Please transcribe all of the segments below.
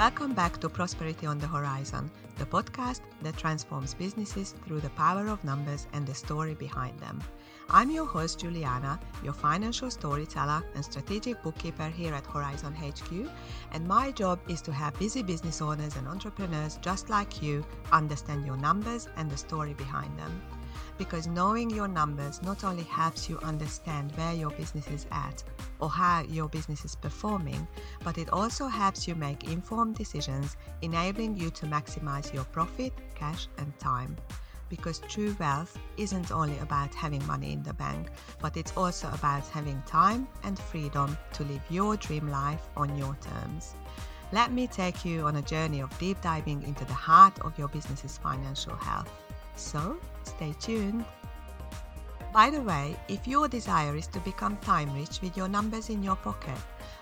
Welcome back to Prosperity on the Horizon, the podcast that transforms businesses through the power of numbers and the story behind them. I'm your host, Juliana, your financial storyteller and strategic bookkeeper here at Horizon HQ, and my job is to have busy business owners and entrepreneurs just like you understand your numbers and the story behind them because knowing your numbers not only helps you understand where your business is at or how your business is performing, but it also helps you make informed decisions, enabling you to maximize your profit, cash, and time. Because true wealth isn't only about having money in the bank, but it's also about having time and freedom to live your dream life on your terms. Let me take you on a journey of deep diving into the heart of your business's financial health. So, stay tuned. By the way, if your desire is to become time rich with your numbers in your pocket,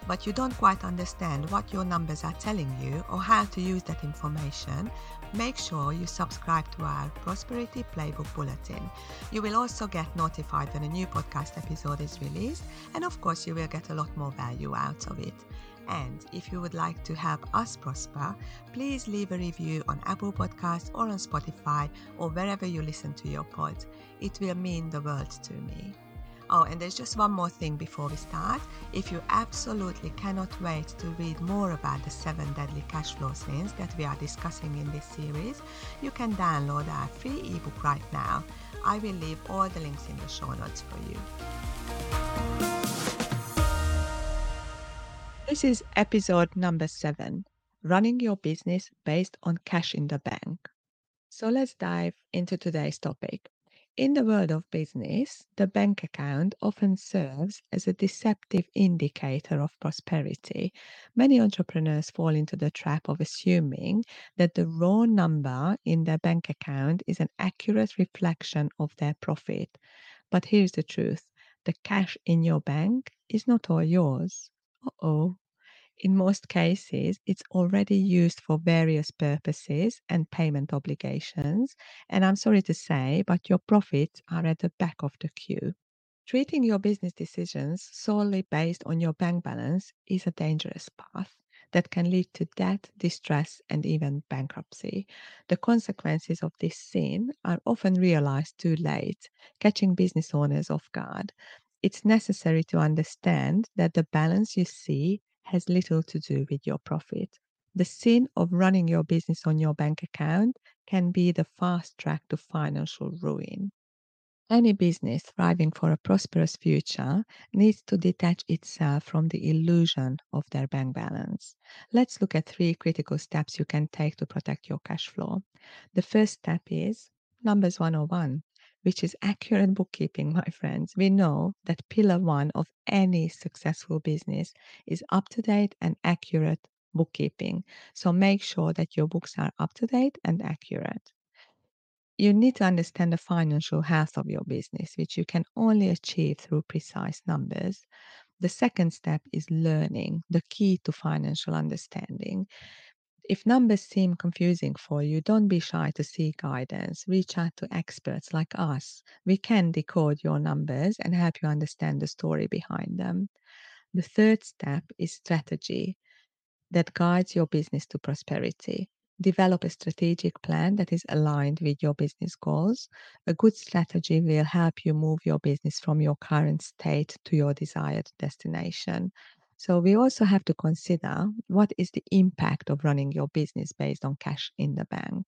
but you don't quite understand what your numbers are telling you or how to use that information, make sure you subscribe to our Prosperity Playbook Bulletin. You will also get notified when a new podcast episode is released, and of course, you will get a lot more value out of it. And if you would like to help us prosper, please leave a review on Apple Podcasts or on Spotify or wherever you listen to your pods. It will mean the world to me. Oh, and there's just one more thing before we start. If you absolutely cannot wait to read more about the seven deadly cash flow sins that we are discussing in this series, you can download our free ebook right now. I will leave all the links in the show notes for you. This is episode number seven Running Your Business Based on Cash in the Bank. So let's dive into today's topic. In the world of business, the bank account often serves as a deceptive indicator of prosperity. Many entrepreneurs fall into the trap of assuming that the raw number in their bank account is an accurate reflection of their profit. But here's the truth the cash in your bank is not all yours. Uh-oh. In most cases, it's already used for various purposes and payment obligations. And I'm sorry to say, but your profits are at the back of the queue. Treating your business decisions solely based on your bank balance is a dangerous path that can lead to debt, distress, and even bankruptcy. The consequences of this sin are often realized too late, catching business owners off guard it's necessary to understand that the balance you see has little to do with your profit. The sin of running your business on your bank account can be the fast track to financial ruin. Any business thriving for a prosperous future needs to detach itself from the illusion of their bank balance. Let's look at three critical steps you can take to protect your cash flow. The first step is numbers 101 which is accurate bookkeeping, my friends. We know that pillar one of any successful business is up to date and accurate bookkeeping. So make sure that your books are up to date and accurate. You need to understand the financial health of your business, which you can only achieve through precise numbers. The second step is learning, the key to financial understanding. If numbers seem confusing for you, don't be shy to seek guidance. Reach out to experts like us. We can decode your numbers and help you understand the story behind them. The third step is strategy that guides your business to prosperity. Develop a strategic plan that is aligned with your business goals. A good strategy will help you move your business from your current state to your desired destination. So we also have to consider what is the impact of running your business based on cash in the bank.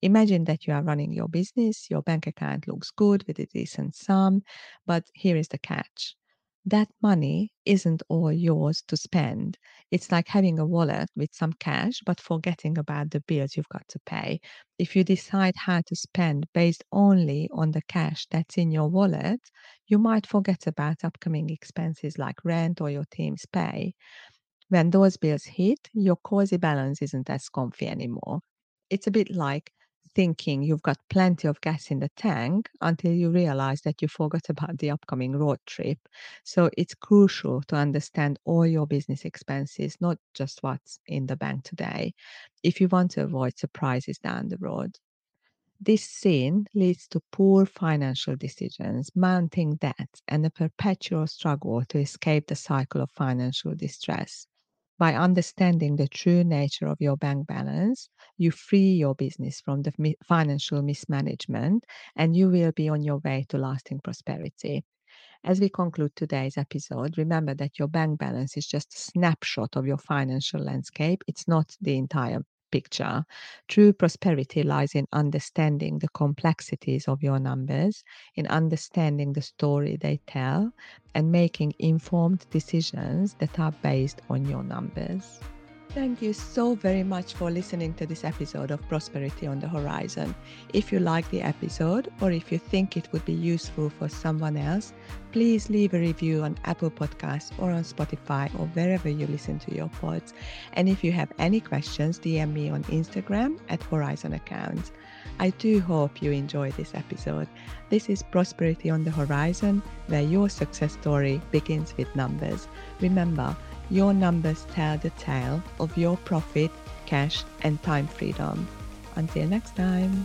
Imagine that you are running your business, your bank account looks good with a decent sum, but here is the catch that money isn't all yours to spend. It's like having a wallet with some cash, but forgetting about the bills you've got to pay. If you decide how to spend based only on the cash that's in your wallet, you might forget about upcoming expenses like rent or your team's pay. When those bills hit, your cozy balance isn't as comfy anymore. It's a bit like thinking you've got plenty of gas in the tank until you realize that you forgot about the upcoming road trip. So it's crucial to understand all your business expenses, not just what's in the bank today, if you want to avoid surprises down the road. This sin leads to poor financial decisions, mounting debts, and a perpetual struggle to escape the cycle of financial distress. By understanding the true nature of your bank balance, you free your business from the financial mismanagement and you will be on your way to lasting prosperity. As we conclude today's episode, remember that your bank balance is just a snapshot of your financial landscape. It's not the entire picture. True prosperity lies in understanding the complexities of your numbers, in understanding the story they tell, and making informed decisions that are based on your numbers. Thank you so very much for listening to this episode of Prosperity on the Horizon. If you like the episode or if you think it would be useful for someone else, please leave a review on Apple Podcasts or on Spotify or wherever you listen to your pods. And if you have any questions, DM me on Instagram at Horizon Accounts. I do hope you enjoyed this episode. This is Prosperity on the Horizon, where your success story begins with numbers. Remember, your numbers tell the tale of your profit, cash, and time freedom. Until next time.